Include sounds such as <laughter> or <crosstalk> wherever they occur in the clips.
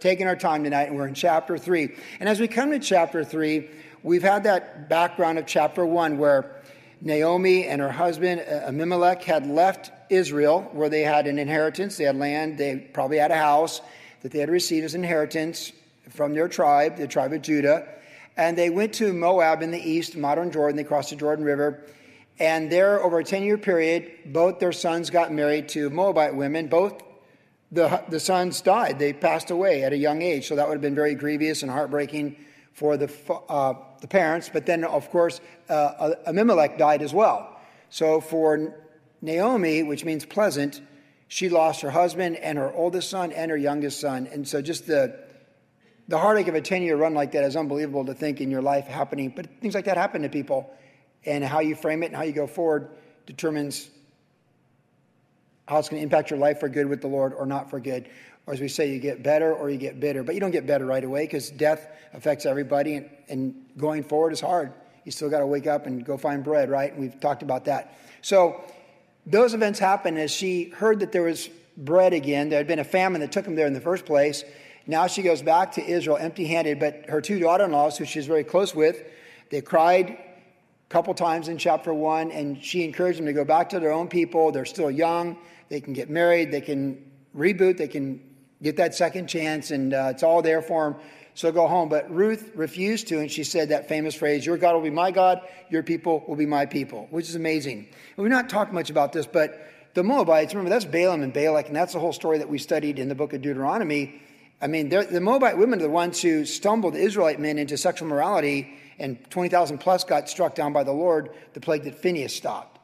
taking our time tonight, and we're in chapter 3. And as we come to chapter 3, we've had that background of chapter 1 where Naomi and her husband Abimelech had left Israel, where they had an inheritance, they had land, they probably had a house that they had received as inheritance from their tribe, the tribe of Judah. And they went to Moab in the east, modern Jordan. They crossed the Jordan River. And there, over a 10 year period, both their sons got married to Moabite women. Both the, the sons died. They passed away at a young age. So that would have been very grievous and heartbreaking for the, uh, the parents. But then, of course, uh, Abimelech died as well. So for Naomi, which means pleasant, she lost her husband and her oldest son and her youngest son. And so just the, the heartache of a 10 year run like that is unbelievable to think in your life happening. But things like that happen to people and how you frame it and how you go forward determines how it's going to impact your life for good with the Lord or not for good. Or as we say, you get better or you get bitter. But you don't get better right away because death affects everybody, and, and going forward is hard. You still got to wake up and go find bread, right? And we've talked about that. So those events happened as she heard that there was bread again. There had been a famine that took them there in the first place. Now she goes back to Israel empty handed, but her two daughter in laws, who she's very close with, they cried a couple times in chapter one, and she encouraged them to go back to their own people. They're still young. They can get married. They can reboot. They can get that second chance, and uh, it's all there for them. So go home. But Ruth refused to, and she said that famous phrase, Your God will be my God, your people will be my people, which is amazing. And we've not talked much about this, but the Moabites, remember, that's Balaam and Balak, and that's the whole story that we studied in the book of Deuteronomy. I mean, the Moabite women are the ones who stumbled the Israelite men into sexual morality and 20,000 plus got struck down by the Lord, the plague that Phineas stopped.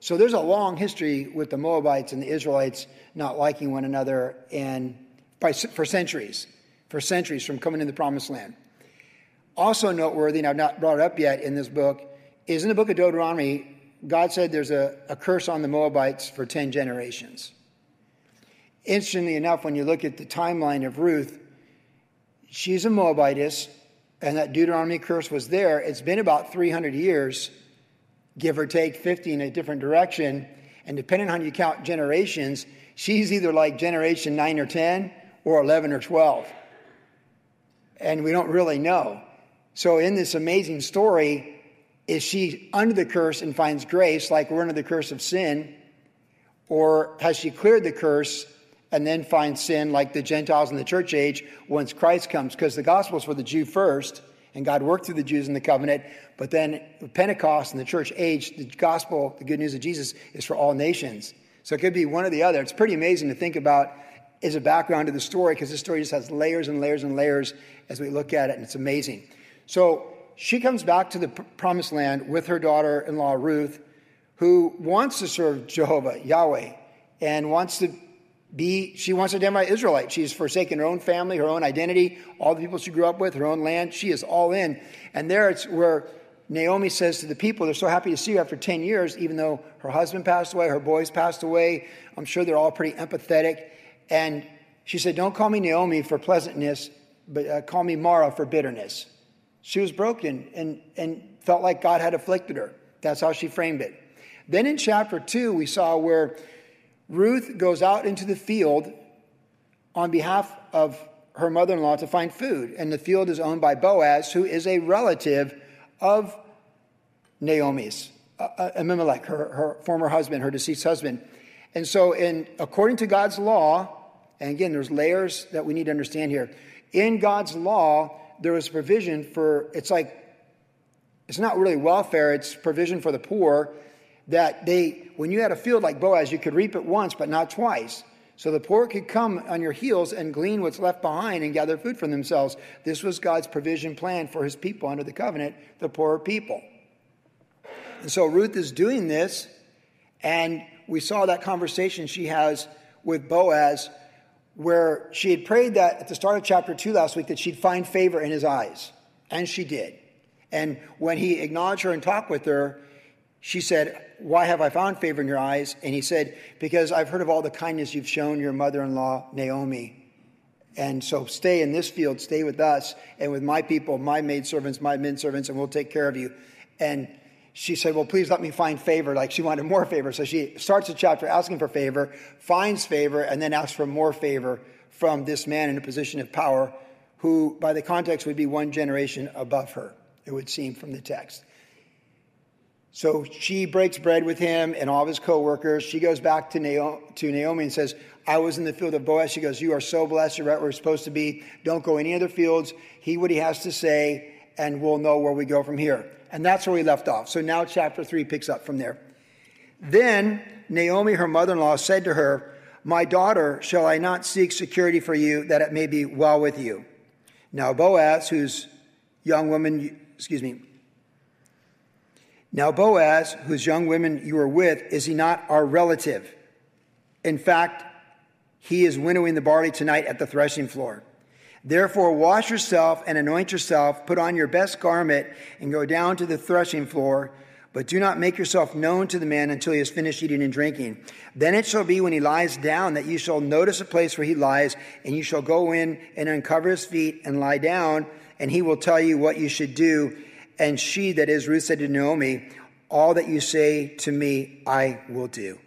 So there's a long history with the Moabites and the Israelites not liking one another and by, for centuries, for centuries from coming in the promised land. Also noteworthy, and I've not brought up yet in this book, is in the book of Deuteronomy, God said there's a, a curse on the Moabites for 10 generations. Interestingly enough, when you look at the timeline of Ruth, she's a Moabitess and that Deuteronomy curse was there, it's been about 300 years, give or take 50 in a different direction. And depending on how you count generations, she's either like generation 9 or 10 or 11 or 12. And we don't really know. So, in this amazing story, is she under the curse and finds grace, like we're under the curse of sin? Or has she cleared the curse and then finds sin like the Gentiles in the church age once Christ comes, because the gospel is for the Jew first, and God worked through the Jews in the covenant. But then Pentecost and the church age, the gospel, the good news of Jesus, is for all nations. So it could be one or the other. It's pretty amazing to think about as a background to the story, because this story just has layers and layers and layers as we look at it, and it's amazing. So she comes back to the promised land with her daughter in law, Ruth, who wants to serve Jehovah, Yahweh, and wants to be, she wants to identify Israelite. She's forsaken her own family, her own identity, all the people she grew up with, her own land. She is all in. And there it's where Naomi says to the people, they're so happy to see you after 10 years, even though her husband passed away, her boys passed away. I'm sure they're all pretty empathetic. And she said, Don't call me Naomi for pleasantness, but uh, call me Mara for bitterness. She was broken and, and felt like God had afflicted her. That's how she framed it. Then in chapter 2, we saw where Ruth goes out into the field on behalf of her mother in law to find food. And the field is owned by Boaz, who is a relative of Naomi's, uh, uh, Abimelech, her, her former husband, her deceased husband. And so, in, according to God's law, and again, there's layers that we need to understand here. In God's law, there was provision for, it's like, it's not really welfare, it's provision for the poor that they, when you had a field like Boaz, you could reap it once, but not twice. So the poor could come on your heels and glean what's left behind and gather food for themselves. This was God's provision plan for his people under the covenant, the poorer people. And so Ruth is doing this, and we saw that conversation she has with Boaz, where she had prayed that at the start of chapter 2 last week that she'd find favor in his eyes. And she did. And when he acknowledged her and talked with her, she said, Why have I found favor in your eyes? And he said, Because I've heard of all the kindness you've shown your mother in law, Naomi. And so stay in this field, stay with us and with my people, my maidservants, my men servants, and we'll take care of you. And she said, Well, please let me find favor. Like she wanted more favor. So she starts the chapter asking for favor, finds favor, and then asks for more favor from this man in a position of power, who, by the context, would be one generation above her, it would seem from the text. So she breaks bread with him and all of his co-workers. She goes back to Naomi, and says, I was in the field of Boaz. She goes, You are so blessed. You're right where we're supposed to be. Don't go any other fields. Heed what he has to say, and we'll know where we go from here. And that's where we left off. So now chapter 3 picks up from there. Then Naomi, her mother in law, said to her, My daughter, shall I not seek security for you that it may be well with you? Now Boaz, whose young woman, excuse me, now, Boaz, whose young women you are with, is he not our relative? In fact, he is winnowing the barley tonight at the threshing floor. Therefore, wash yourself and anoint yourself, put on your best garment, and go down to the threshing floor. But do not make yourself known to the man until he has finished eating and drinking. Then it shall be when he lies down that you shall notice a place where he lies, and you shall go in and uncover his feet and lie down, and he will tell you what you should do and she, that is Ruth, said to Naomi, All that you say to me, I will do.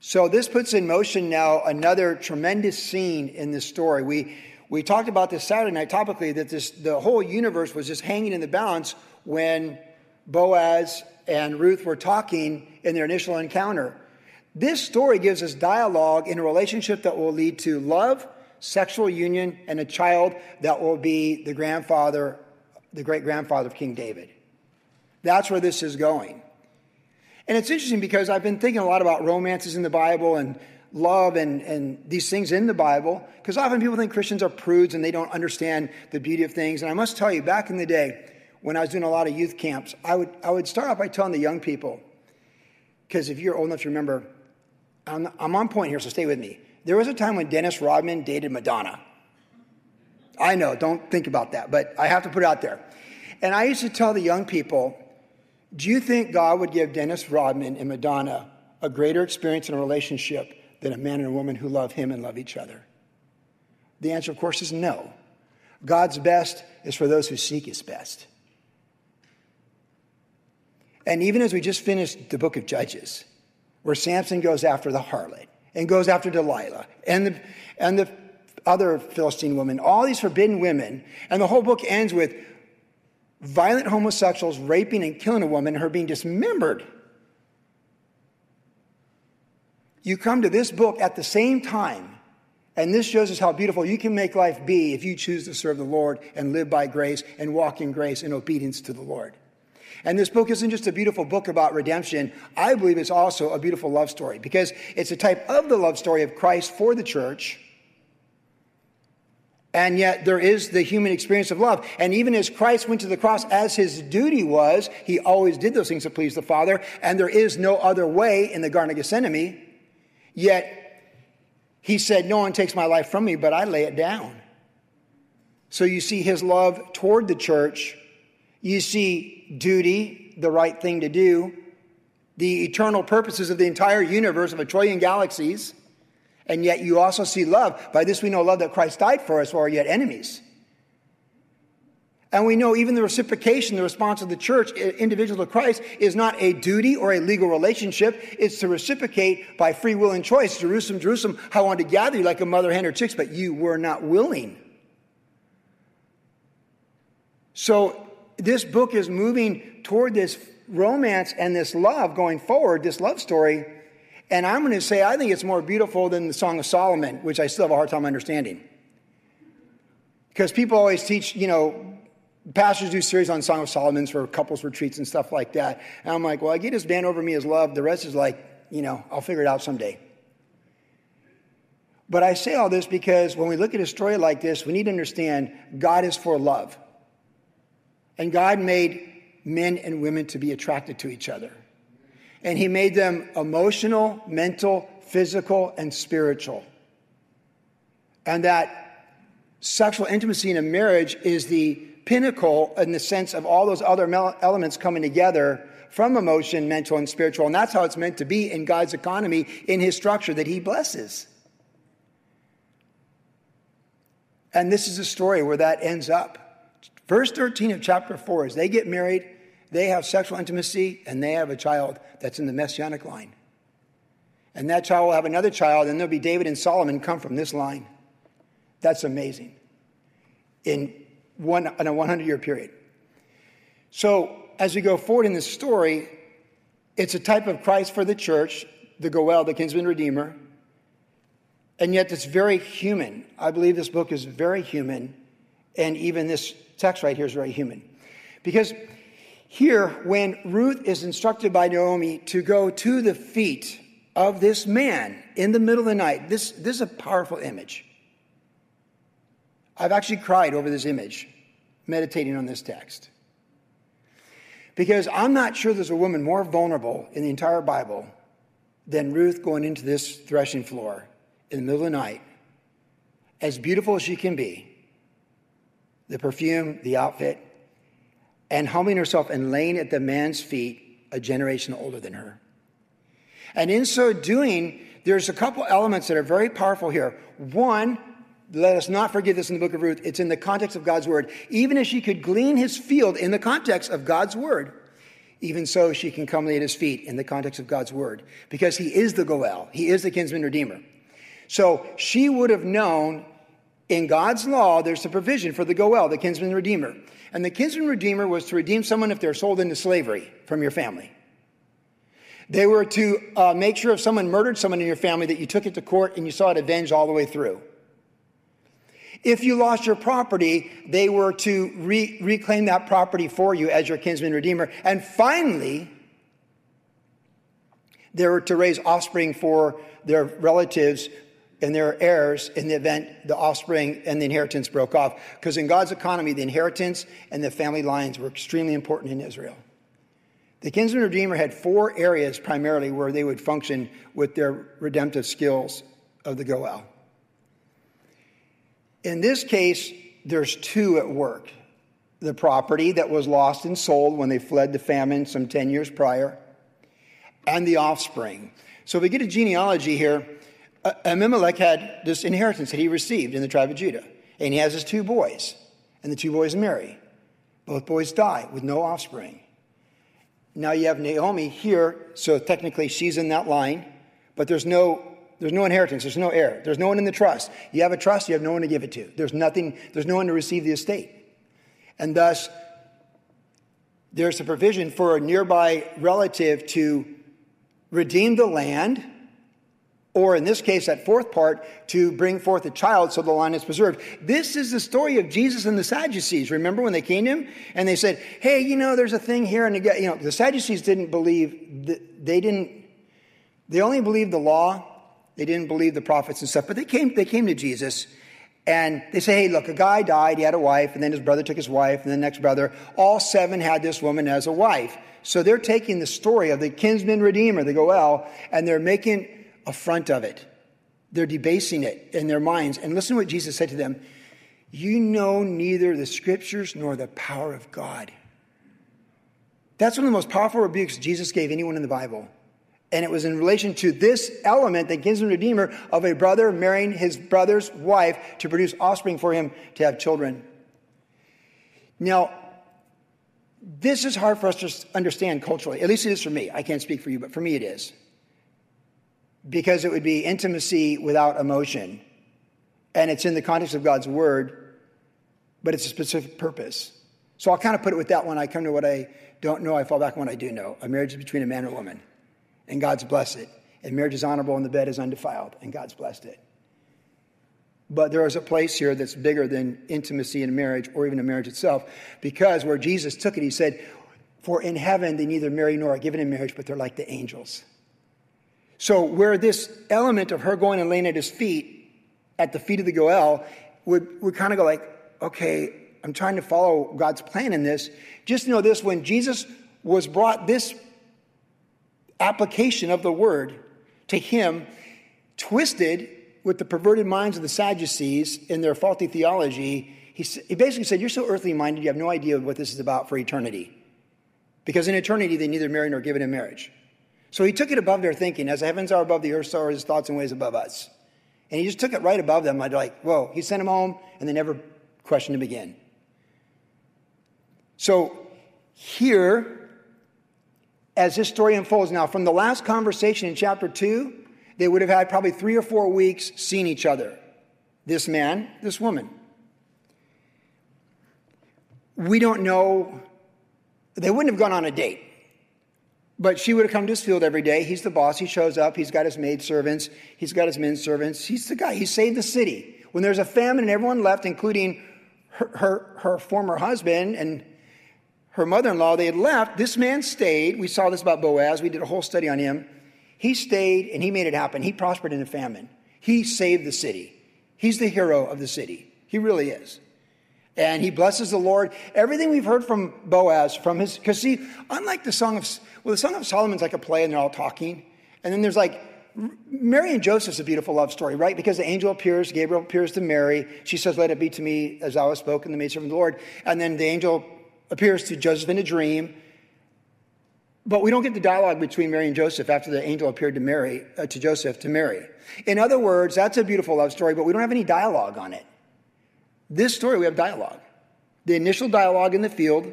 So this puts in motion now another tremendous scene in this story. We, we talked about this Saturday night topically that this, the whole universe was just hanging in the balance when Boaz and Ruth were talking in their initial encounter. This story gives us dialogue in a relationship that will lead to love, sexual union, and a child that will be the grandfather the great grandfather of King David. That's where this is going. And it's interesting because I've been thinking a lot about romances in the Bible and love and, and these things in the Bible, because often people think Christians are prudes and they don't understand the beauty of things. And I must tell you, back in the day, when I was doing a lot of youth camps, I would, I would start off by telling the young people, because if you're old enough to remember, I'm, I'm on point here, so stay with me. There was a time when Dennis Rodman dated Madonna. I know, don't think about that, but I have to put it out there. And I used to tell the young people, do you think God would give Dennis Rodman and Madonna a greater experience in a relationship than a man and a woman who love him and love each other? The answer, of course, is no. God's best is for those who seek his best. And even as we just finished the book of Judges, where Samson goes after the harlot and goes after Delilah and the, and the other Philistine women, all these forbidden women. And the whole book ends with violent homosexuals raping and killing a woman, and her being dismembered. You come to this book at the same time, and this shows us how beautiful you can make life be if you choose to serve the Lord and live by grace and walk in grace and obedience to the Lord. And this book isn't just a beautiful book about redemption. I believe it's also a beautiful love story because it's a type of the love story of Christ for the church and yet there is the human experience of love. And even as Christ went to the cross as his duty was, he always did those things to please the Father. And there is no other way in the Garden of Gethsemane. Yet he said, No one takes my life from me, but I lay it down. So you see his love toward the church. You see duty, the right thing to do, the eternal purposes of the entire universe of a trillion galaxies and yet you also see love. By this we know love that Christ died for us are yet enemies. And we know even the reciprocation, the response of the church, individual to Christ, is not a duty or a legal relationship. It's to reciprocate by free will and choice. Jerusalem, Jerusalem, I wanted to gather you like a mother hen or chicks, but you were not willing. So this book is moving toward this romance and this love going forward, this love story and I'm going to say, I think it's more beautiful than the Song of Solomon, which I still have a hard time understanding. Because people always teach, you know, pastors do series on Song of Solomon's for couples retreats and stuff like that. And I'm like, well, I get his band over me as love. The rest is like, you know, I'll figure it out someday. But I say all this because when we look at a story like this, we need to understand God is for love. And God made men and women to be attracted to each other and he made them emotional, mental, physical, and spiritual. And that sexual intimacy in a marriage is the pinnacle in the sense of all those other elements coming together from emotion, mental, and spiritual. And that's how it's meant to be in God's economy, in his structure that he blesses. And this is a story where that ends up. Verse 13 of chapter 4 is they get married, they have sexual intimacy, and they have a child that's in the messianic line. And that child will have another child, and there'll be David and Solomon come from this line. That's amazing. In, one, in a 100 year period. So, as we go forward in this story, it's a type of Christ for the church, the Goel, the kinsman redeemer. And yet, it's very human. I believe this book is very human. And even this text right here is very human. Because here, when Ruth is instructed by Naomi to go to the feet of this man in the middle of the night, this, this is a powerful image. I've actually cried over this image, meditating on this text. Because I'm not sure there's a woman more vulnerable in the entire Bible than Ruth going into this threshing floor in the middle of the night, as beautiful as she can be the perfume, the outfit, and humbling herself and laying at the man's feet a generation older than her. And in so doing, there's a couple elements that are very powerful here. One, let us not forget this in the book of Ruth. It's in the context of God's word. Even if she could glean his field in the context of God's word, even so she can come lay at his feet in the context of God's word, because he is the Goel, he is the kinsman redeemer. So she would have known in God's law, there's a provision for the Goel, the kinsman redeemer. And the kinsman redeemer was to redeem someone if they're sold into slavery from your family. They were to uh, make sure if someone murdered someone in your family that you took it to court and you saw it avenged all the way through. If you lost your property, they were to re- reclaim that property for you as your kinsman redeemer. And finally, they were to raise offspring for their relatives and their heirs in the event the offspring and the inheritance broke off. Because in God's economy, the inheritance and the family lines were extremely important in Israel. The kinsman redeemer had four areas primarily where they would function with their redemptive skills of the Goel. In this case, there's two at work the property that was lost and sold when they fled the famine some 10 years prior, and the offspring. So if we get a genealogy here, Abimelech had this inheritance that he received in the tribe of Judah, and he has his two boys, and the two boys marry. Both boys die with no offspring. Now you have Naomi here, so technically she's in that line, but there's no there's no inheritance. There's no heir. There's no one in the trust. You have a trust, you have no one to give it to. There's nothing, there's no one to receive the estate. And thus, there's a provision for a nearby relative to redeem the land, or in this case, that fourth part, to bring forth a child so the line is preserved. This is the story of Jesus and the Sadducees. Remember when they came to him and they said, Hey, you know, there's a thing here. And you know, the Sadducees didn't believe, they didn't, they only believed the law they didn't believe the prophets and stuff, but they came, they came to Jesus and they say, hey, look, a guy died, he had a wife, and then his brother took his wife, and the next brother. All seven had this woman as a wife. So they're taking the story of the kinsman redeemer, the Goel, and they're making a front of it. They're debasing it in their minds. And listen to what Jesus said to them You know neither the scriptures nor the power of God. That's one of the most powerful rebukes Jesus gave anyone in the Bible. And it was in relation to this element, that kinsman redeemer, of a brother marrying his brother's wife to produce offspring for him to have children. Now, this is hard for us to understand culturally. At least it is for me. I can't speak for you, but for me it is. Because it would be intimacy without emotion. And it's in the context of God's word, but it's a specific purpose. So I'll kind of put it with that one. I come to what I don't know, I fall back on what I do know. A marriage is between a man and a woman and God's blessed it. And marriage is honorable and the bed is undefiled, and God's blessed it. But there is a place here that's bigger than intimacy in marriage or even a marriage itself, because where Jesus took it, he said, For in heaven they neither marry nor are given in marriage, but they're like the angels. So, where this element of her going and laying at his feet, at the feet of the Goel, would, would kind of go like, okay, I'm trying to follow God's plan in this. Just know this when Jesus was brought this application of the word to him, twisted with the perverted minds of the Sadducees in their faulty theology, he, he basically said, You're so earthly minded, you have no idea what this is about for eternity. Because in eternity, they neither marry nor give it in marriage. So he took it above their thinking. As the heavens are above the earth, so are his thoughts and ways above us. And he just took it right above them. I'd like, whoa, he sent them home, and they never questioned him again. So here, as this story unfolds now, from the last conversation in chapter 2, They would have had probably three or four weeks seeing each other. This man, this woman. We don't know, they wouldn't have gone on a date. But she would have come to his field every day. He's the boss. He shows up. He's got his maid servants. He's got his men servants. He's the guy. He saved the city. When there's a famine and everyone left, including her, her, her former husband and her mother in law, they had left. This man stayed. We saw this about Boaz. We did a whole study on him. He stayed and he made it happen. He prospered in the famine. He saved the city. He's the hero of the city. He really is and he blesses the Lord. Everything we've heard from Boaz, from his, because see, unlike the Song of, well, the Song of Solomon's like a play and they're all talking. And then there's like, Mary and Joseph's a beautiful love story, right? Because the angel appears, Gabriel appears to Mary. She says, Let it be to me as thou hast spoken, the maidservant of the Lord. And then the angel appears to Joseph in a dream. But we don't get the dialogue between Mary and Joseph after the angel appeared to Mary, uh, to Joseph, to Mary. In other words, that's a beautiful love story, but we don't have any dialogue on it. This story, we have dialogue. The initial dialogue in the field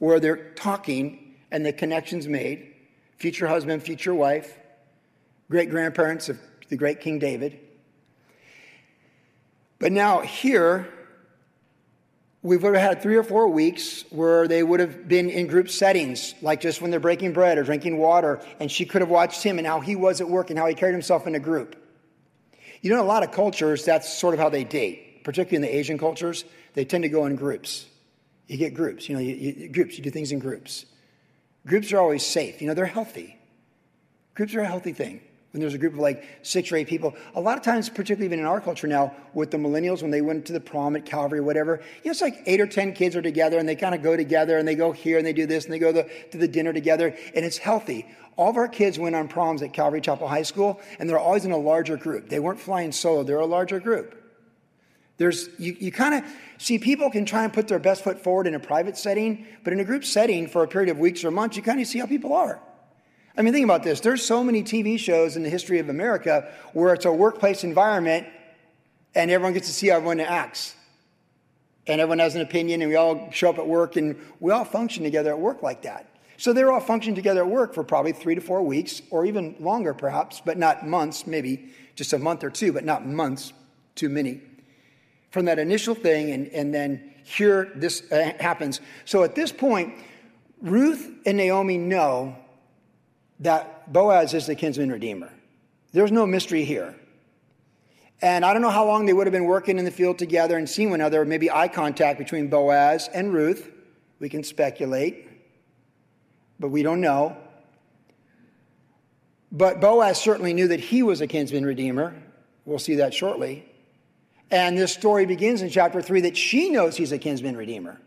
where they're talking and the connections made future husband, future wife, great grandparents of the great King David. But now, here, we would have had three or four weeks where they would have been in group settings, like just when they're breaking bread or drinking water, and she could have watched him and how he was at work and how he carried himself in a group. You know, in a lot of cultures, that's sort of how they date particularly in the Asian cultures, they tend to go in groups. You get groups, you know, you, you, groups, you do things in groups. Groups are always safe, you know, they're healthy. Groups are a healthy thing. When there's a group of like six or eight people, a lot of times, particularly even in our culture now, with the millennials, when they went to the prom at Calvary or whatever, you know, it's like eight or 10 kids are together and they kind of go together and they go here and they do this and they go to, to the dinner together and it's healthy. All of our kids went on proms at Calvary Chapel High School and they're always in a larger group. They weren't flying solo, they're a larger group. There's, you, you kind of see people can try and put their best foot forward in a private setting, but in a group setting for a period of weeks or months, you kind of see how people are. I mean, think about this. There's so many TV shows in the history of America where it's a workplace environment and everyone gets to see how everyone acts. And everyone has an opinion, and we all show up at work and we all function together at work like that. So they're all functioning together at work for probably three to four weeks, or even longer perhaps, but not months, maybe just a month or two, but not months, too many from that initial thing, and, and then here this uh, happens. So at this point, Ruth and Naomi know that Boaz is the kinsman redeemer. There's no mystery here. And I don't know how long they would have been working in the field together and seen one another, maybe eye contact between Boaz and Ruth. We can speculate, but we don't know. But Boaz certainly knew that he was a kinsman redeemer. We'll see that shortly. And this story begins in chapter 3 that she knows he's a kinsman redeemer.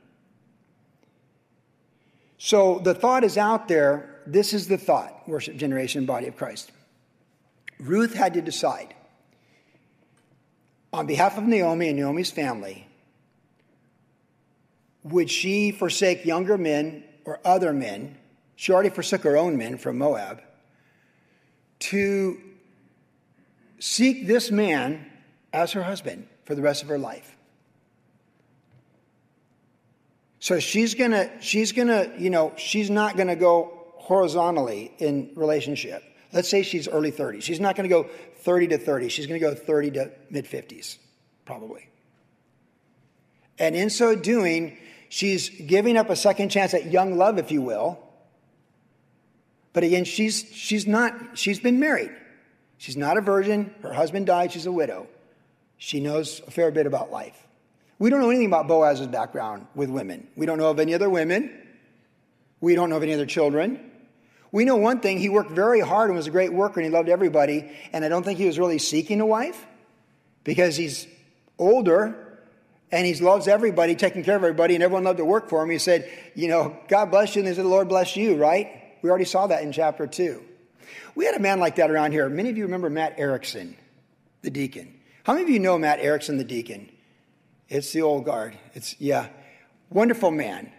So the thought is out there. This is the thought, worship generation, body of Christ. Ruth had to decide on behalf of Naomi and Naomi's family would she forsake younger men or other men? She already forsook her own men from Moab to seek this man as her husband for the rest of her life. So she's gonna, she's gonna, you know, she's not gonna go horizontally in relationship. Let's say she's early 30s. She's not gonna go 30 to 30. She's gonna go 30 to mid 50s, probably. And in so doing, she's giving up a second chance at young love, if you will. But again, she's, she's not, she's been married. She's not a virgin. Her husband died. She's a widow. She knows a fair bit about life. We don't know anything about Boaz's background with women. We don't know of any other women. We don't know of any other children. We know one thing he worked very hard and was a great worker and he loved everybody. And I don't think he was really seeking a wife because he's older and he loves everybody, taking care of everybody, and everyone loved to work for him. He said, You know, God bless you, and they said, The Lord bless you, right? We already saw that in chapter 2. We had a man like that around here. Many of you remember Matt Erickson, the deacon. How many of you know Matt Erickson, the deacon? It's the old guard. It's, yeah, wonderful man.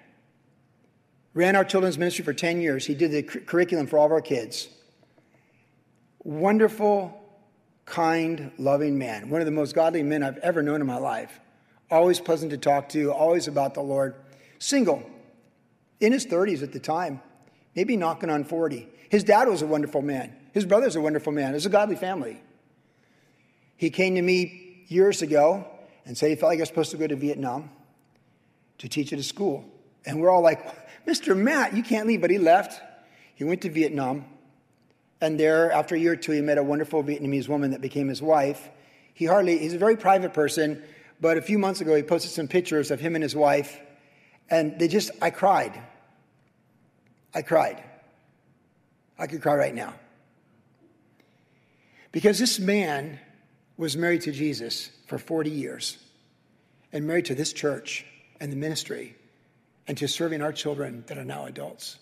Ran our children's ministry for 10 years. He did the curriculum for all of our kids. Wonderful, kind, loving man. One of the most godly men I've ever known in my life. Always pleasant to talk to, always about the Lord. Single, in his 30s at the time, maybe knocking on 40. His dad was a wonderful man. His brother's a wonderful man. It's a godly family. He came to me years ago and said he felt like I was supposed to go to Vietnam to teach at a school. And we're all like, <laughs> Mr. Matt, you can't leave. But he left. He went to Vietnam. And there, after a year or two, he met a wonderful Vietnamese woman that became his wife. He hardly, he's a very private person, but a few months ago, he posted some pictures of him and his wife. And they just, I cried. I cried. I could cry right now. Because this man was married to Jesus for 40 years and married to this church and the ministry and to serving our children that are now adults.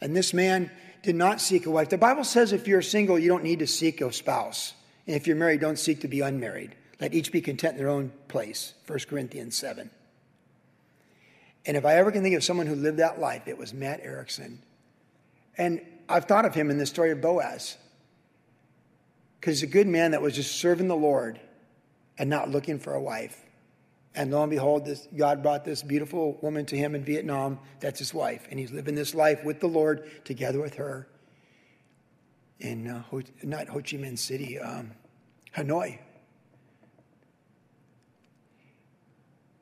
And this man did not seek a wife. The Bible says if you're single, you don't need to seek a spouse. And if you're married, don't seek to be unmarried. Let each be content in their own place. 1 Corinthians 7. And if I ever can think of someone who lived that life, it was Matt Erickson. And I've thought of him in the story of Boaz. Because a good man that was just serving the Lord and not looking for a wife. And lo and behold, this, God brought this beautiful woman to him in Vietnam. That's his wife. And he's living this life with the Lord together with her in uh, Ho, not Ho Chi Minh City, um, Hanoi.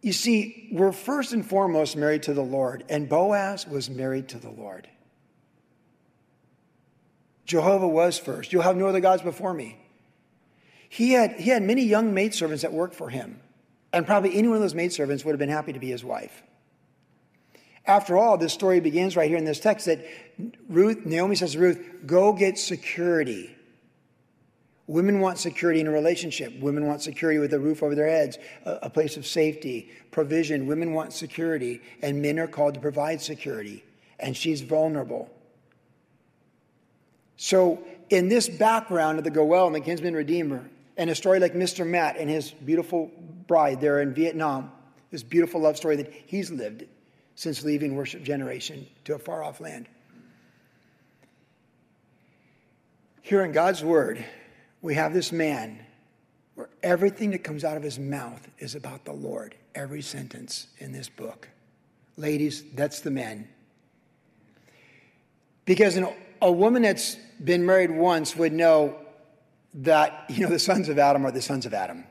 You see, we're first and foremost married to the Lord, and Boaz was married to the Lord. Jehovah was first. You'll have no other gods before me. He had, he had many young maidservants that worked for him. And probably any one of those maidservants would have been happy to be his wife. After all, this story begins right here in this text that Ruth, Naomi says to Ruth, go get security. Women want security in a relationship. Women want security with a roof over their heads, a, a place of safety, provision. Women want security, and men are called to provide security. And she's vulnerable. So, in this background of the Goel and the kinsman redeemer, and a story like Mr. Matt and his beautiful bride there in Vietnam, this beautiful love story that he's lived since leaving worship generation to a far off land. Here in God's word, we have this man where everything that comes out of his mouth is about the Lord, every sentence in this book. Ladies, that's the man. Because a woman that's been married once would know that, you know, the sons of Adam are the sons of Adam.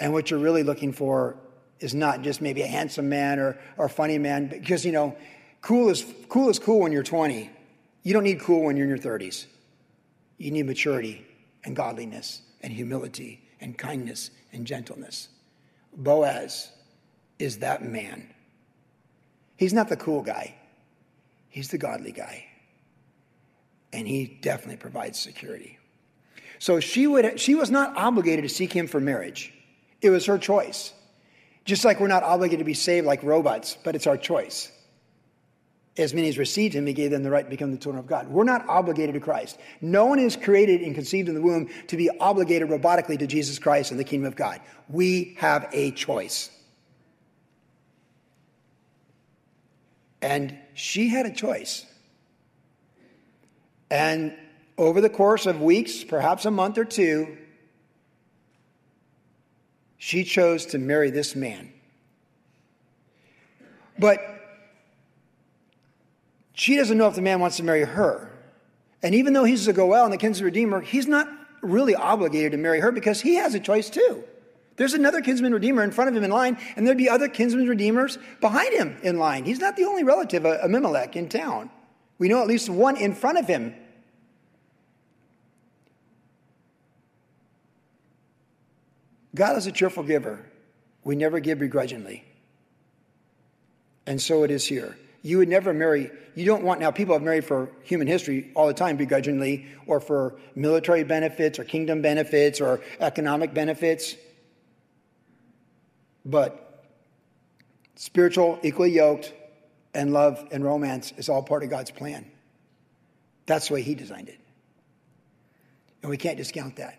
And what you're really looking for is not just maybe a handsome man or, or a funny man, because, you know, cool is, cool is cool when you're 20. You don't need cool when you're in your 30s. You need maturity and godliness and humility and kindness and gentleness. Boaz is that man. He's not the cool guy, he's the godly guy. And he definitely provides security. So she, would, she was not obligated to seek him for marriage. It was her choice. Just like we're not obligated to be saved like robots, but it's our choice. As many as received him, he gave them the right to become the children of God. We're not obligated to Christ. No one is created and conceived in the womb to be obligated robotically to Jesus Christ and the kingdom of God. We have a choice. And she had a choice. And over the course of weeks, perhaps a month or two, she chose to marry this man. But she doesn't know if the man wants to marry her. And even though he's a Goel and the kinsman redeemer, he's not really obligated to marry her because he has a choice too. There's another kinsman redeemer in front of him in line, and there'd be other kinsman redeemers behind him in line. He's not the only relative of Abimelech in town. We know at least one in front of him God is a cheerful giver. We never give begrudgingly. And so it is here. You would never marry, you don't want, now people have married for human history all the time begrudgingly, or for military benefits, or kingdom benefits, or economic benefits. But spiritual, equally yoked, and love and romance is all part of God's plan. That's the way He designed it. And we can't discount that.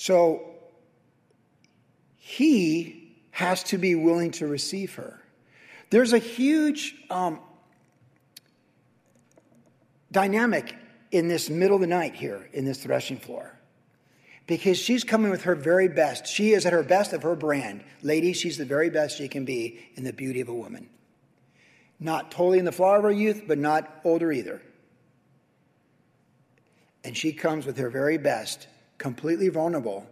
So he has to be willing to receive her. There's a huge um, dynamic in this middle of the night here in this threshing floor because she's coming with her very best. She is at her best of her brand. Lady, she's the very best she can be in the beauty of a woman. Not totally in the flower of her youth, but not older either. And she comes with her very best, completely vulnerable.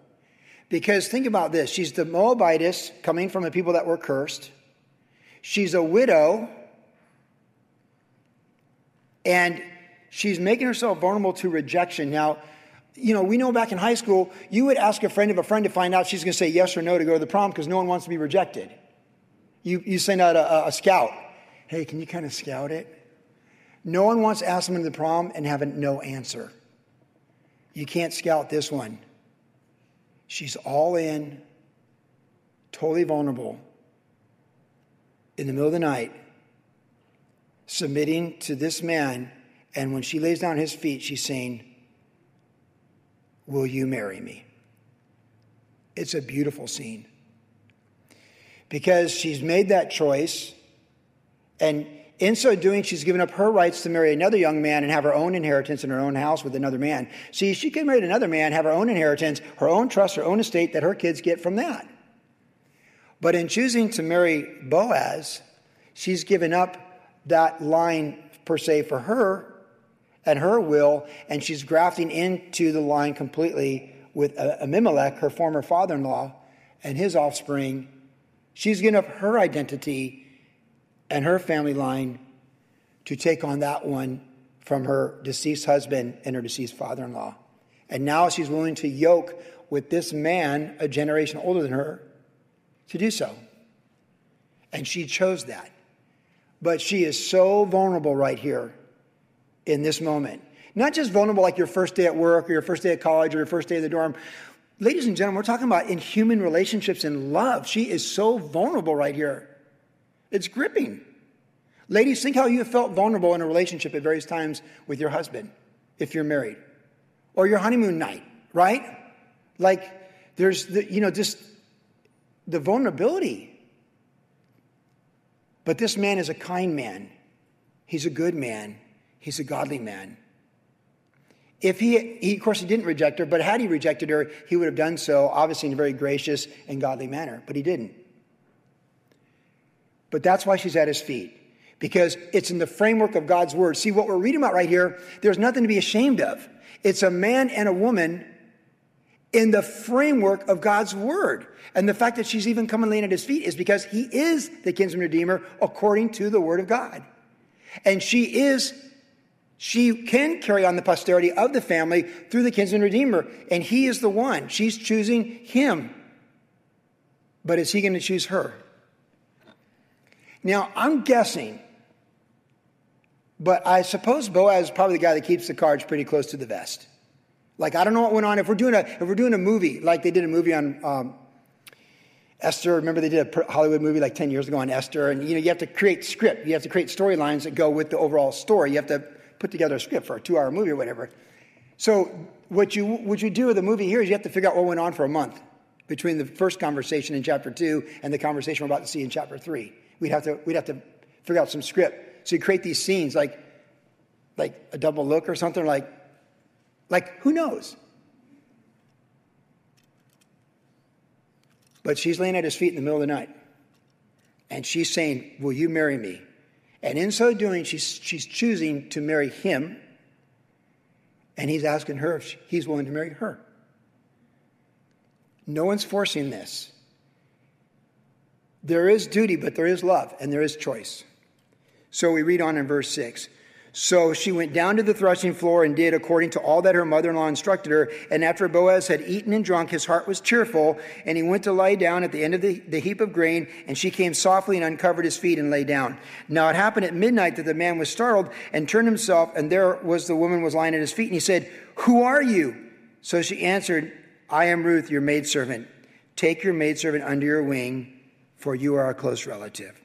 Because think about this she's the Moabitess coming from the people that were cursed. She's a widow. And she's making herself vulnerable to rejection. Now, you know, we know back in high school, you would ask a friend of a friend to find out she's going to say yes or no to go to the prom because no one wants to be rejected. You, you send out a, a scout. Hey, can you kind of scout it? No one wants to ask someone to the prom and have a no answer. You can't scout this one. She's all in, totally vulnerable, in the middle of the night, submitting to this man. And when she lays down his feet, she's saying, Will you marry me? It's a beautiful scene because she's made that choice. And in so doing, she's given up her rights to marry another young man and have her own inheritance in her own house with another man. See, she could marry another man, have her own inheritance, her own trust, her own estate that her kids get from that. But in choosing to marry Boaz, she's given up that line per se for her and her will, and she's grafting into the line completely with Abimelech, her former father in law, and his offspring. She's given up her identity and her family line to take on that one from her deceased husband and her deceased father in law. And now she's willing to yoke with this man, a generation older than her, to do so. And she chose that. But she is so vulnerable right here in this moment. Not just vulnerable like your first day at work or your first day at college or your first day at the dorm. Ladies and gentlemen, we're talking about in human relationships and love. She is so vulnerable right here. It's gripping. Ladies, think how you have felt vulnerable in a relationship at various times with your husband if you're married, or your honeymoon night, right? Like, there's the, you know, just the vulnerability. But this man is a kind man, he's a good man, he's a godly man. If he, he, of course, he didn't reject her, but had he rejected her, he would have done so, obviously, in a very gracious and godly manner, but he didn't. But that's why she's at his feet, because it's in the framework of God's word. See, what we're reading about right here, there's nothing to be ashamed of. It's a man and a woman in the framework of God's word. And the fact that she's even coming laying at his feet is because he is the kinsman redeemer according to the word of God. And she is, she can carry on the posterity of the family through the kinsman redeemer. And he is the one. She's choosing him. But is he going to choose her? Now, I'm guessing, but I suppose Boaz is probably the guy that keeps the cards pretty close to the vest. Like, I don't know what went on. If we're doing a, if we're doing a movie, like they did a movie on um, Esther, remember they did a Hollywood movie like 10 years ago on Esther, and you know, you have to create script. You have to create storylines that go with the overall story. You have to put together a script for a two hour movie or whatever. So, what you, what you do with a movie here is you have to figure out what went on for a month between the first conversation in chapter two and the conversation we're about to see in chapter three. We'd have to, we'd have to figure out some script. So you create these scenes like, like a double look or something like, like who knows? But she's laying at his feet in the middle of the night. And she's saying, Will you marry me? And in so doing, she's, she's choosing to marry him. And he's asking her if he's willing to marry her. No one's forcing this. There is duty, but there is love, and there is choice. So we read on in verse 6. So she went down to the threshing floor and did according to all that her mother in law instructed her. And after Boaz had eaten and drunk, his heart was cheerful, and he went to lie down at the end of the, the, heap of grain. And she came softly and uncovered his feet and lay down. Now it happened at midnight that the man was startled and turned himself, and there was the woman was lying at his feet. And he said, Who are you? So she answered, I am Ruth, your maidservant. Take your maidservant under your wing for you are a close relative.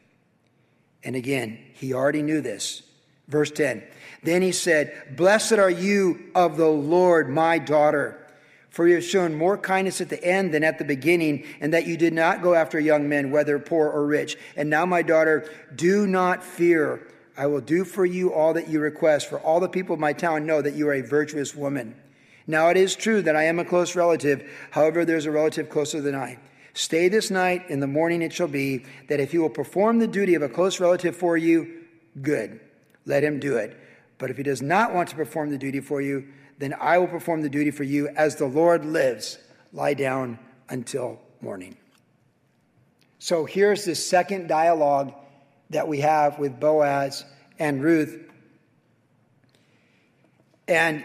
And again, he already knew this. Verse 10 Then he said, Blessed are you of the Lord, my daughter. For you have shown more kindness at the end than at the beginning, and that you did not go after young men, whether poor or rich. And now, my daughter, do not fear. I will do for you all that you request, for all the people of my town know that you are a virtuous woman. Now, it is true that I am a close relative. However, there's a relative closer than I. Stay this night, in the morning it shall be that if he will perform the duty of a close relative for you, good. Let him do it. But if he does not want to perform the duty for you, then I will perform the duty for you as the Lord lives. Lie down until morning. So here's the second dialogue that we have with Boaz and Ruth. And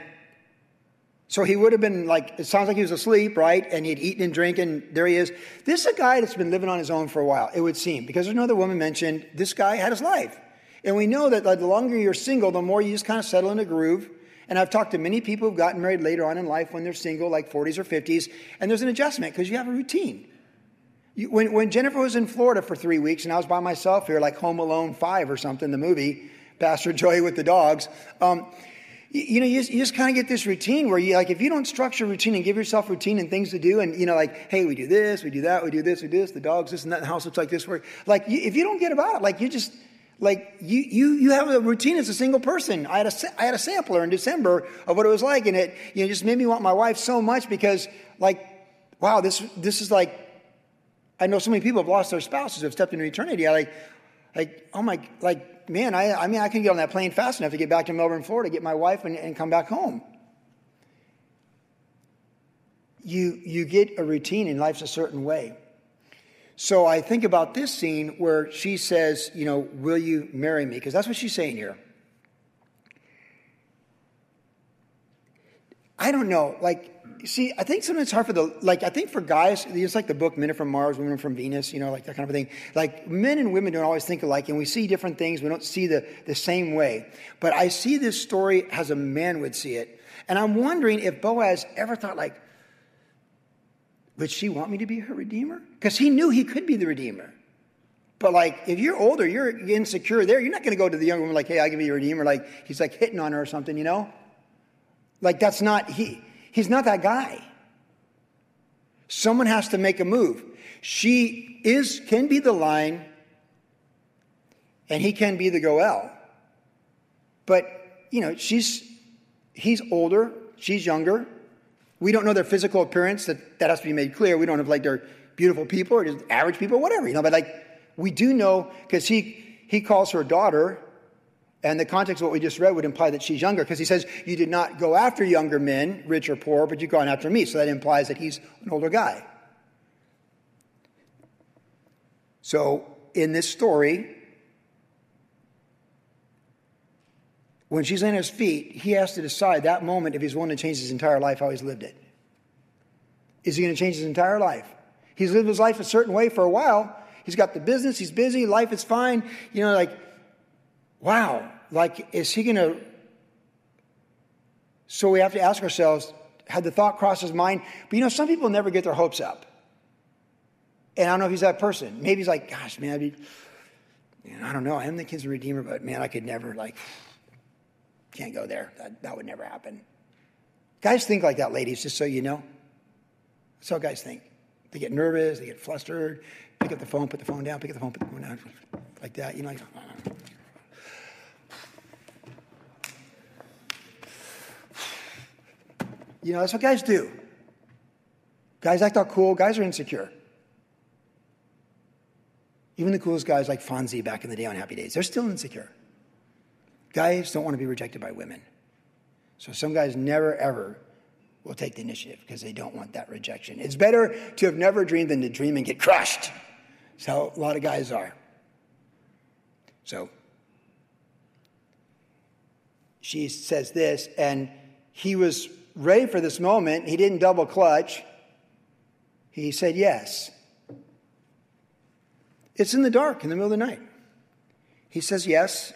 so he would have been like, it sounds like he was asleep, right? And he'd eaten and drinking. There he is. This is a guy that's been living on his own for a while, it would seem, because there's another woman mentioned. This guy had his life. And we know that the longer you're single, the more you just kind of settle in a groove. And I've talked to many people who've gotten married later on in life when they're single, like 40s or 50s, and there's an adjustment because you have a routine. You, when, when Jennifer was in Florida for three weeks and I was by myself here, like Home Alone 5 or something, the movie, Pastor Joey with the dogs, um, you, know, you just, you just kind of get this routine where you, like, if you don't structure routine and give yourself routine and things to do, and, you know, like, hey, we do this, we do that, we do this, we do this, the dogs, this and that, the house looks like this, where, like, you, if you don't get about it, like, you just, like you, you, you have a routine as a single person. I had a, I had a sampler in December of what it was like, and it you know, just made me want my wife so much because, like, wow, this, this is like, I know so many people have lost their spouses, have stepped into eternity. I like, like, oh my, like, man, I, I mean, I can get on that plane fast enough to get back to Melbourne, Florida, get my wife, and, and come back home. You, you get a routine, and life's a certain way. So I think about this scene where she says, you know, will you marry me? Because that's what she's saying here. I don't know. Like, see, I think sometimes it's hard for the, like, I think for guys, it's like the book Men Are From Mars, Women Are From Venus, you know, like that kind of thing. Like, men and women don't always think alike, and we see different things. We don't see the, the same way. But I see this story as a man would see it. And I'm wondering if Boaz ever thought, like, would she want me to be her redeemer? Because he knew he could be the redeemer. But like, if you're older, you're insecure there, you're not going to go to the young woman like, hey, I can be your redeemer. Like, he's like hitting on her or something, you know? Like, that's not, he, he's not that guy. Someone has to make a move. She is, can be the line, and he can be the Goel. But, you know, she's, he's older, she's younger. We don't know their physical appearance, that, that has to be made clear. We don't have like they're beautiful people or just average people, whatever, you know, but like we do know because he he calls her daughter, and the context of what we just read would imply that she's younger, because he says, You did not go after younger men, rich or poor, but you've gone after me. So that implies that he's an older guy. So in this story, When she's in his feet, he has to decide that moment if he's willing to change his entire life, how he's lived it. Is he going to change his entire life? He's lived his life a certain way for a while. He's got the business, he's busy, life is fine. You know, like, wow, like, is he going to. So we have to ask ourselves, had the thought crossed his mind? But you know, some people never get their hopes up. And I don't know if he's that person. Maybe he's like, gosh, man, I'd be, man, I don't know. I am the kid's redeemer, but man, I could never, like, can't go there. That, that would never happen. Guys think like that, ladies, just so you know. That's how guys think. They get nervous, they get flustered, pick up the phone, put the phone down, pick up the phone, put the phone down, like that. You know, like, you know, that's what guys do. Guys act all cool, guys are insecure. Even the coolest guys like Fonzie back in the day on Happy Days, they're still insecure. Guys don't want to be rejected by women. So some guys never, ever will take the initiative because they don't want that rejection. It's better to have never dreamed than to dream and get crushed. That's how a lot of guys are. So she says this, and he was ready for this moment. He didn't double clutch. He said yes. It's in the dark, in the middle of the night. He says yes.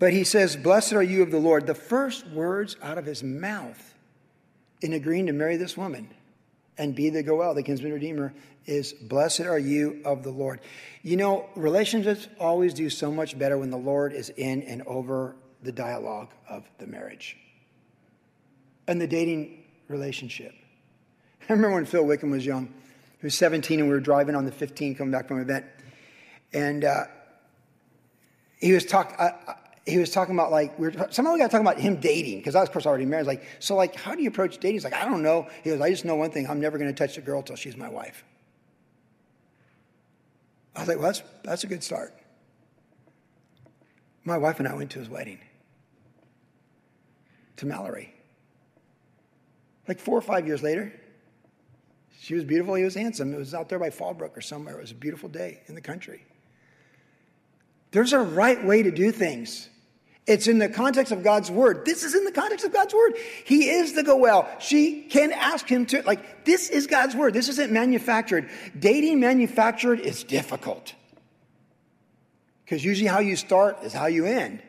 But he says, Blessed are you of the Lord. The first words out of his mouth in agreeing to marry this woman and be the Goel, the kinsman redeemer, is Blessed are you of the Lord. You know, relationships always do so much better when the Lord is in and over the dialogue of the marriage and the dating relationship. <laughs> I remember when Phil Wickham was young. He was 17 and we were driving on the 15 coming back from an event. And uh, he was talking, he was talking about like we were somehow we got talking about him dating because I was of course already married. Like so, like how do you approach dating? He's like I don't know. He goes, I just know one thing: I'm never going to touch a girl till she's my wife. I was like, well, that's that's a good start. My wife and I went to his wedding to Mallory. Like four or five years later, she was beautiful, he was handsome. It was out there by Fallbrook or somewhere. It was a beautiful day in the country. There's a right way to do things. It's in the context of God's word. This is in the context of God's word. He is the Goel. She can ask him to, like, this is God's word. This isn't manufactured. Dating manufactured is difficult. Because usually how you start is how you end.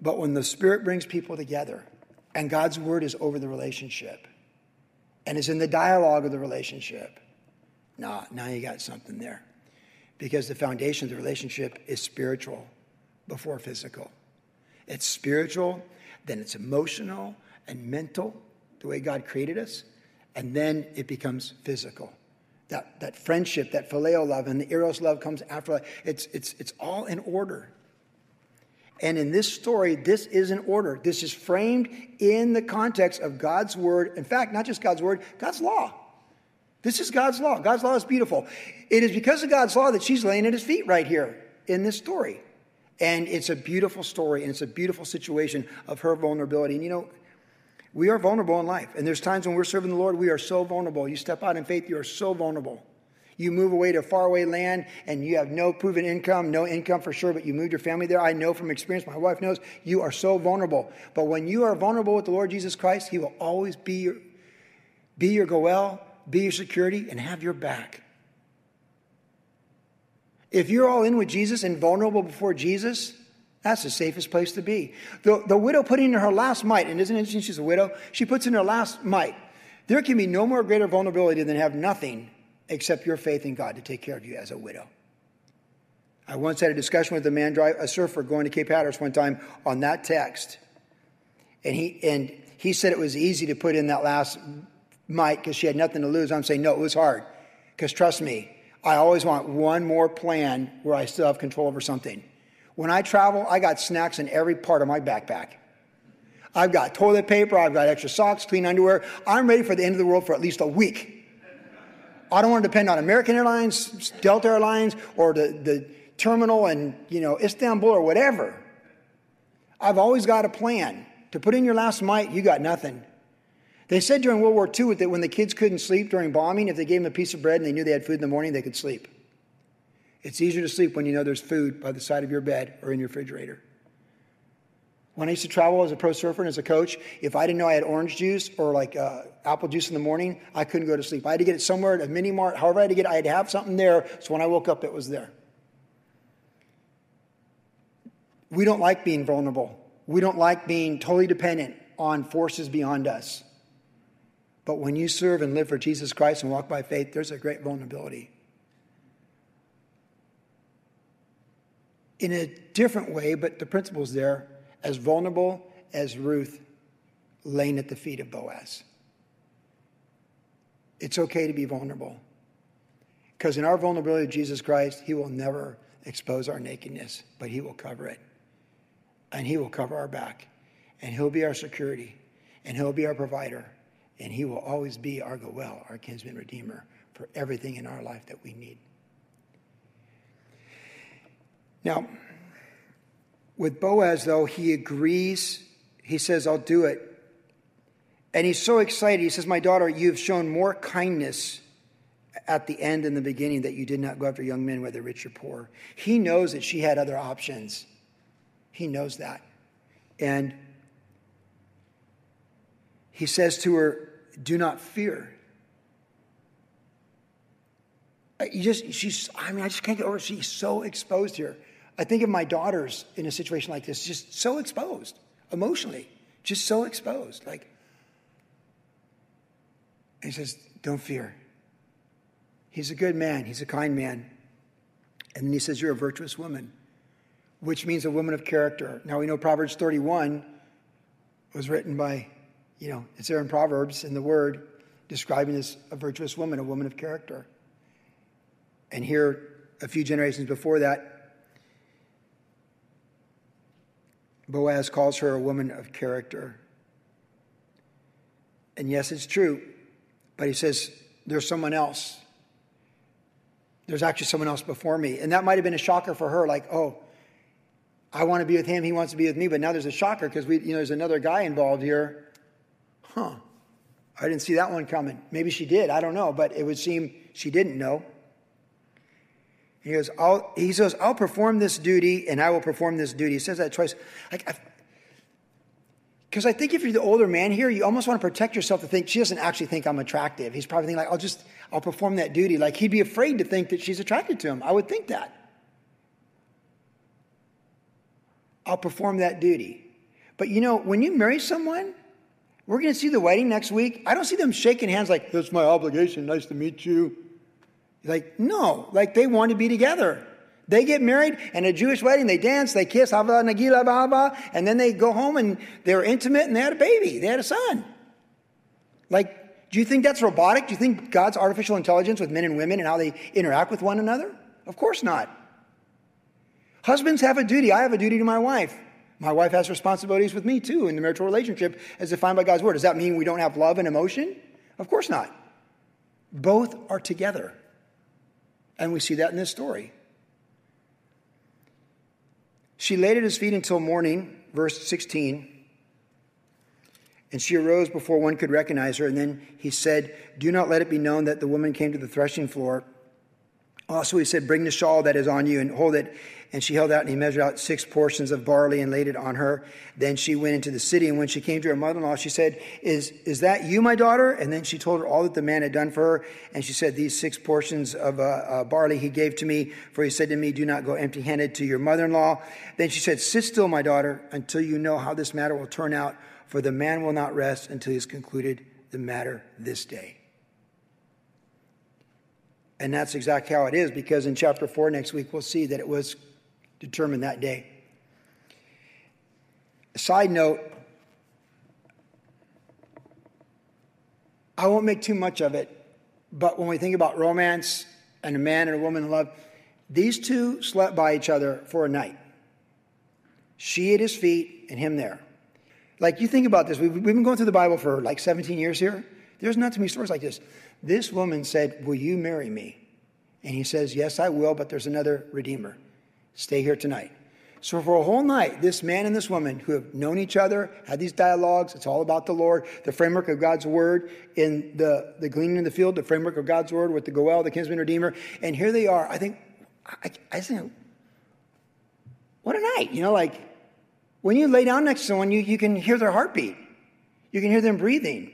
But when the Spirit brings people together and God's word is over the relationship and is in the dialogue of the relationship, nah, now you got something there. Because the foundation of the relationship is spiritual before physical. It's spiritual, then it's emotional and mental, the way God created us, and then it becomes physical. That, that friendship, that phileo love, and the eros love comes after. It's, it's, it's all in order. And in this story, this is in order. This is framed in the context of God's word. In fact, not just God's word, God's law. This is God's law. God's law is beautiful. It is because of God's law that she's laying at his feet right here in this story. And it's a beautiful story and it's a beautiful situation of her vulnerability. And you know, we are vulnerable in life. And there's times when we're serving the Lord, we are so vulnerable. You step out in faith, you are so vulnerable. You move away to faraway land and you have no proven income, no income for sure, but you moved your family there. I know from experience, my wife knows, you are so vulnerable. But when you are vulnerable with the Lord Jesus Christ, He will always be your, be your goel, be your security, and have your back. If you're all in with Jesus and vulnerable before Jesus, that's the safest place to be. The, the widow putting in her last mite, and isn't it interesting she's a widow? She puts in her last mite. There can be no more greater vulnerability than have nothing except your faith in God to take care of you as a widow. I once had a discussion with a man, a surfer, going to Cape Hatteras one time on that text. And he, and he said it was easy to put in that last mite because she had nothing to lose. I'm saying, no, it was hard. Because trust me, I always want one more plan where I still have control over something. When I travel, I got snacks in every part of my backpack. I've got toilet paper, I've got extra socks, clean underwear. I'm ready for the end of the world for at least a week. I don't want to depend on American Airlines, Delta Airlines, or the, the terminal in you know Istanbul or whatever. I've always got a plan. To put in your last mite, you got nothing. They said during World War II that when the kids couldn't sleep during bombing, if they gave them a piece of bread and they knew they had food in the morning, they could sleep. It's easier to sleep when you know there's food by the side of your bed or in your refrigerator. When I used to travel as a pro surfer and as a coach, if I didn't know I had orange juice or like uh, apple juice in the morning, I couldn't go to sleep. I had to get it somewhere at a mini mart, however I had to get it, I had to have something there. So when I woke up, it was there. We don't like being vulnerable. We don't like being totally dependent on forces beyond us. But when you serve and live for Jesus Christ and walk by faith, there's a great vulnerability. In a different way, but the principle's there, as vulnerable as Ruth laying at the feet of Boaz. It's okay to be vulnerable. Because in our vulnerability to Jesus Christ, He will never expose our nakedness, but He will cover it. And He will cover our back. And He'll be our security. And He'll be our provider and he will always be our Goel, our kinsman redeemer, for everything in our life that we need. Now, with Boaz, though, he agrees. He says, I'll do it. And he's so excited. He says, My daughter, you've shown more kindness at the end and the beginning that you did not go after young men, whether rich or poor. He knows that she had other options. He knows that. And he says to her, do not fear. You just, she's, I mean, I just can't get over it. She's so exposed here. I think of my daughters in a situation like this, just so exposed emotionally, just so exposed. Like, he says, Don't fear. He's a good man, he's a kind man. And then he says, You're a virtuous woman, which means a woman of character. Now we know Proverbs 31 was written by you know, it's there in Proverbs in the word describing this a virtuous woman, a woman of character. And here, a few generations before that, Boaz calls her a woman of character. And yes, it's true, but he says, there's someone else. There's actually someone else before me. And that might have been a shocker for her, like, oh, I want to be with him, he wants to be with me, but now there's a shocker because we, you know, there's another guy involved here. Huh. I didn't see that one coming. Maybe she did, I don't know, but it would seem she didn't know. He goes, I'll, he says, I'll perform this duty and I will perform this duty. He says that twice. Because I, I think if you're the older man here, you almost want to protect yourself to think she doesn't actually think I'm attractive. He's probably thinking like, I'll just, I'll perform that duty. Like he'd be afraid to think that she's attracted to him. I would think that. I'll perform that duty. But you know, when you marry someone, we're going to see the wedding next week. I don't see them shaking hands like, that's my obligation. Nice to meet you. Like, no, like they want to be together. They get married and a Jewish wedding, they dance, they kiss, nagila baba, and then they go home and they're intimate and they had a baby. They had a son. Like, do you think that's robotic? Do you think God's artificial intelligence with men and women and how they interact with one another? Of course not. Husbands have a duty. I have a duty to my wife. My wife has responsibilities with me too in the marital relationship as defined by God's word. Does that mean we don't have love and emotion? Of course not. Both are together. And we see that in this story. She laid at his feet until morning, verse 16. And she arose before one could recognize her. And then he said, Do not let it be known that the woman came to the threshing floor. Also, he said, Bring the shawl that is on you and hold it. And she held out, and he measured out six portions of barley and laid it on her. Then she went into the city, and when she came to her mother in law, she said, is, is that you, my daughter? And then she told her all that the man had done for her. And she said, These six portions of uh, uh, barley he gave to me, for he said to me, Do not go empty handed to your mother in law. Then she said, Sit still, my daughter, until you know how this matter will turn out, for the man will not rest until he has concluded the matter this day. And that's exactly how it is, because in chapter 4 next week, we'll see that it was determined that day. A Side note I won't make too much of it, but when we think about romance and a man and a woman in love, these two slept by each other for a night. She at his feet and him there. Like, you think about this. We've, we've been going through the Bible for like 17 years here. There's not too many stories like this. This woman said, Will you marry me? And he says, Yes, I will, but there's another Redeemer. Stay here tonight. So, for a whole night, this man and this woman who have known each other, had these dialogues, it's all about the Lord, the framework of God's word in the, the gleaning in the field, the framework of God's word with the Goel, the kinsman redeemer. And here they are. I think, I, I think, what a night. You know, like when you lay down next to someone, you, you can hear their heartbeat, you can hear them breathing.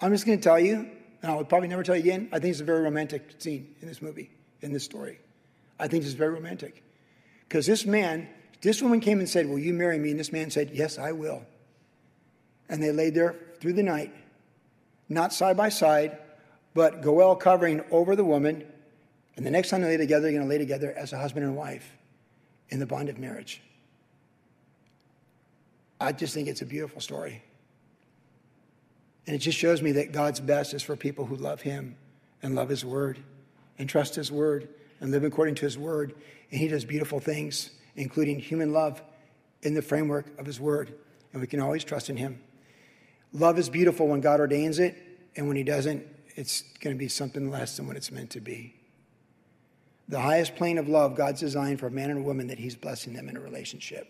I'm just going to tell you, and I'll probably never tell you again, I think it's a very romantic scene in this movie, in this story. I think it's very romantic. Because this man, this woman came and said, Will you marry me? And this man said, Yes, I will. And they laid there through the night, not side by side, but Goel covering over the woman. And the next time they lay together, they're going to lay together as a husband and wife in the bond of marriage. I just think it's a beautiful story. And it just shows me that God's best is for people who love Him and love His Word and trust His Word and live according to His Word. And He does beautiful things, including human love in the framework of His Word. And we can always trust in Him. Love is beautiful when God ordains it, and when He doesn't, it's going to be something less than what it's meant to be. The highest plane of love God's designed for a man and a woman that He's blessing them in a relationship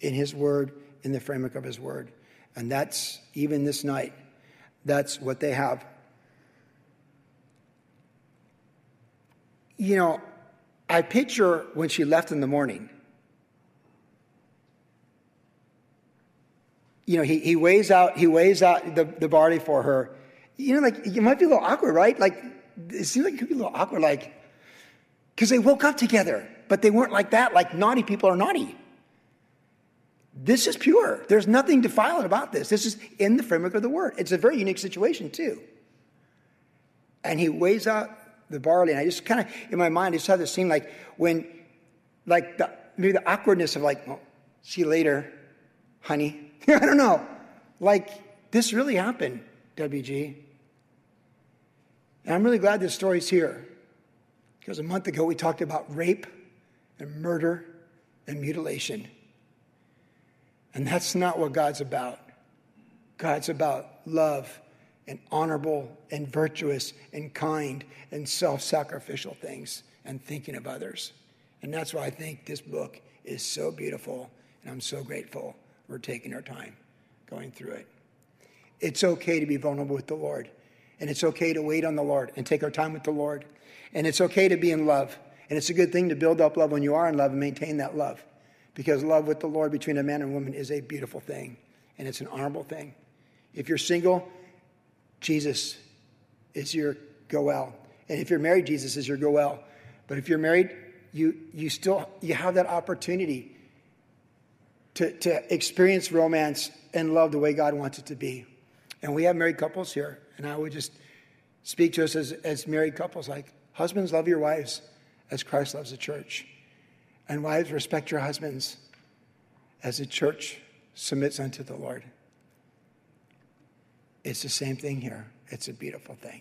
in His Word, in the framework of His Word. And that's even this night, that's what they have. You know, I picture when she left in the morning. You know, he, he weighs out he weighs out the, the barley for her. You know, like it might be a little awkward, right? Like it seems like it could be a little awkward, like because they woke up together, but they weren't like that, like naughty people are naughty. This is pure. There's nothing defiling about this. This is in the framework of the word. It's a very unique situation, too. And he weighs out the barley. And I just kind of, in my mind, I just have this scene like when, like, the, maybe the awkwardness of, like, well, see you later, honey. <laughs> I don't know. Like, this really happened, WG. And I'm really glad this story's here. Because a month ago we talked about rape and murder and mutilation. And that's not what God's about. God's about love and honorable and virtuous and kind and self sacrificial things and thinking of others. And that's why I think this book is so beautiful, and I'm so grateful we're taking our time going through it. It's okay to be vulnerable with the Lord, and it's okay to wait on the Lord and take our time with the Lord, and it's okay to be in love. And it's a good thing to build up love when you are in love and maintain that love. Because love with the Lord between a man and woman is a beautiful thing, and it's an honorable thing. If you're single, Jesus is your goel. And if you're married, Jesus is your goel. But if you're married, you, you still you have that opportunity to, to experience romance and love the way God wants it to be. And we have married couples here, and I would just speak to us as, as married couples like, husbands, love your wives as Christ loves the church. And wives, respect your husbands as the church submits unto the Lord. It's the same thing here. It's a beautiful thing.